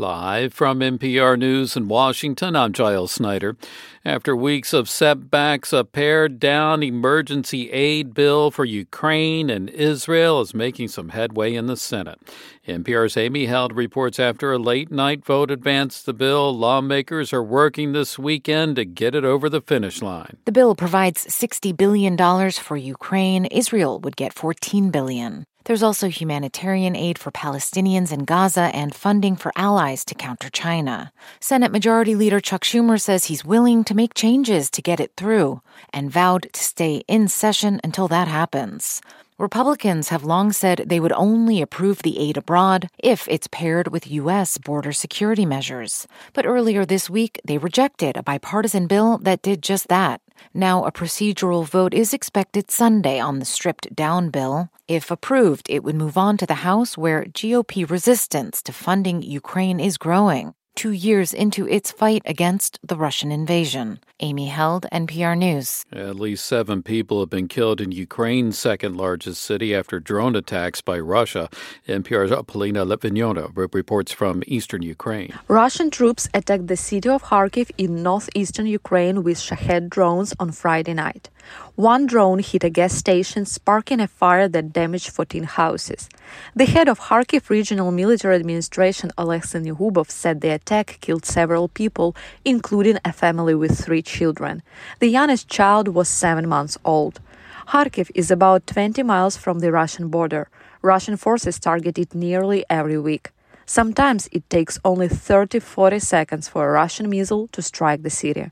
Live from NPR News in Washington, I'm Giles Snyder. After weeks of setbacks, a pared down emergency aid bill for Ukraine and Israel is making some headway in the Senate. NPR's Amy Held reports after a late night vote advanced the bill, lawmakers are working this weekend to get it over the finish line. The bill provides $60 billion for Ukraine. Israel would get $14 billion. There's also humanitarian aid for Palestinians in Gaza and funding for allies to counter China. Senate Majority Leader Chuck Schumer says he's willing to make changes to get it through and vowed to stay in session until that happens. Republicans have long said they would only approve the aid abroad if it's paired with U.S. border security measures. But earlier this week, they rejected a bipartisan bill that did just that. Now, a procedural vote is expected Sunday on the stripped down bill. If approved, it would move on to the House where GOP resistance to funding Ukraine is growing two years into its fight against the Russian invasion. Amy Held, NPR News. At least seven people have been killed in Ukraine's second largest city after drone attacks by Russia. NPR's Polina Lytvynova reports from eastern Ukraine. Russian troops attacked the city of Kharkiv in northeastern Ukraine with Shahed drones on Friday night. One drone hit a gas station, sparking a fire that damaged 14 houses. The head of Kharkiv Regional Military Administration, Alexei Syniehubov, said the attack killed several people, including a family with three children. The youngest child was seven months old. Kharkiv is about 20 miles from the Russian border. Russian forces target it nearly every week. Sometimes it takes only 30 40 seconds for a Russian missile to strike the city.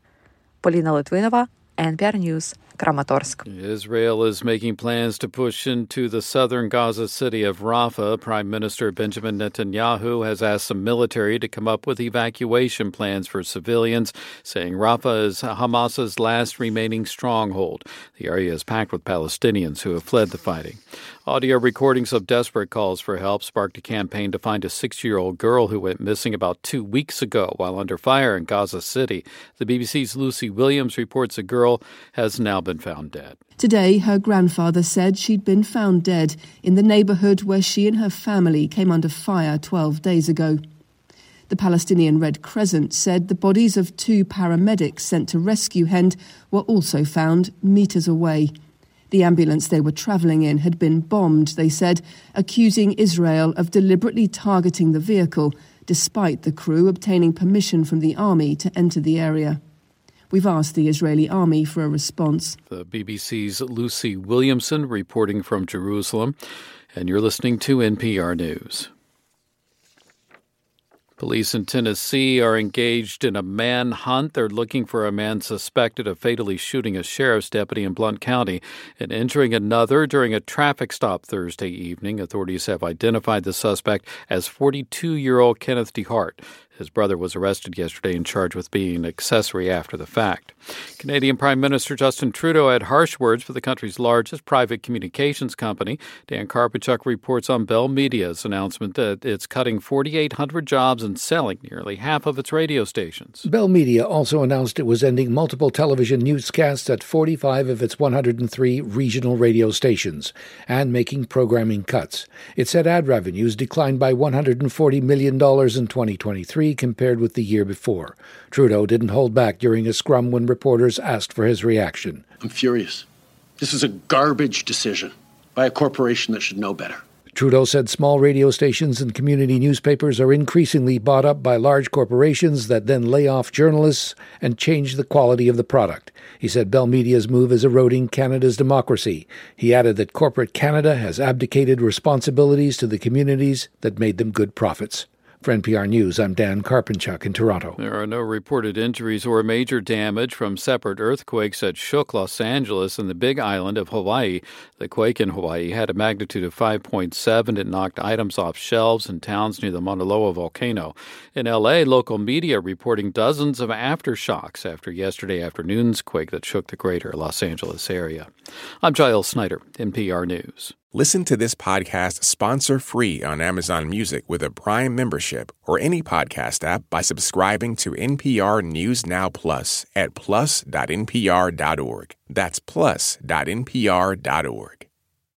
Polina Lytvynova, NPR News. Israel is making plans to push into the southern Gaza city of Rafah. Prime Minister Benjamin Netanyahu has asked the military to come up with evacuation plans for civilians, saying Rafah is Hamas's last remaining stronghold. The area is packed with Palestinians who have fled the fighting. Audio recordings of desperate calls for help sparked a campaign to find a six year old girl who went missing about two weeks ago while under fire in Gaza City. The BBC's Lucy Williamson reports a girl has now been found dead. Today, her grandfather said she'd been found dead in the neighborhood where she and her family came under fire 12 days ago. The Palestinian Red Crescent said the bodies of two paramedics sent to rescue Hend were also found meters away. The ambulance they were travelling in had been bombed, they said, accusing Israel of deliberately targeting the vehicle, despite the crew obtaining permission from the army to enter the area. We've asked the Israeli army for a response. The BBC's Lucy Williamson reporting from Jerusalem, and you're listening to NPR News. Police in Tennessee are engaged in a manhunt. They're looking for a man suspected of fatally shooting a sheriff's deputy in Blount County and injuring another during a traffic stop Thursday evening. Authorities have identified the suspect as 42 year old Kenneth DeHart. His brother was arrested yesterday and charged with being an accessory after the fact. Canadian Prime Minister Justin Trudeau had harsh words for the country's largest private communications company. Dan Karpenchuk reports on Bell Media's announcement that it's cutting 4,800 jobs and selling nearly half of its radio stations. Bell Media also announced it was ending multiple television newscasts at 45 of its 103 regional radio stations and making programming cuts. It said ad revenues declined by $140 million in 2023 compared with the year before. Trudeau didn't hold back during a scrum when reporters asked for his reaction. I'm furious. This is a garbage decision by a corporation that should know better. Trudeau said small radio stations and community newspapers are increasingly bought up by large corporations that then lay off journalists and change the quality of the product. He said Bell Media's move is eroding Canada's democracy. He added that corporate Canada has abdicated responsibilities to the communities that made them good profits. For NPR News, I'm Dan Karpenchuk in Toronto. There are no reported injuries or major damage from separate earthquakes that shook Los Angeles and the Big Island of Hawaii. The quake in Hawaii had a magnitude of 5.7. It knocked items off shelves in towns near the Mauna Loa volcano. In LA, local media reporting dozens of aftershocks after yesterday afternoon's quake that shook the greater Los Angeles area. I'm Giles Snyder, NPR News. Listen to this podcast sponsor free on Amazon Music with a Prime membership or any podcast app by subscribing to NPR News Now Plus at plus.npr.org. That's plus.npr.org.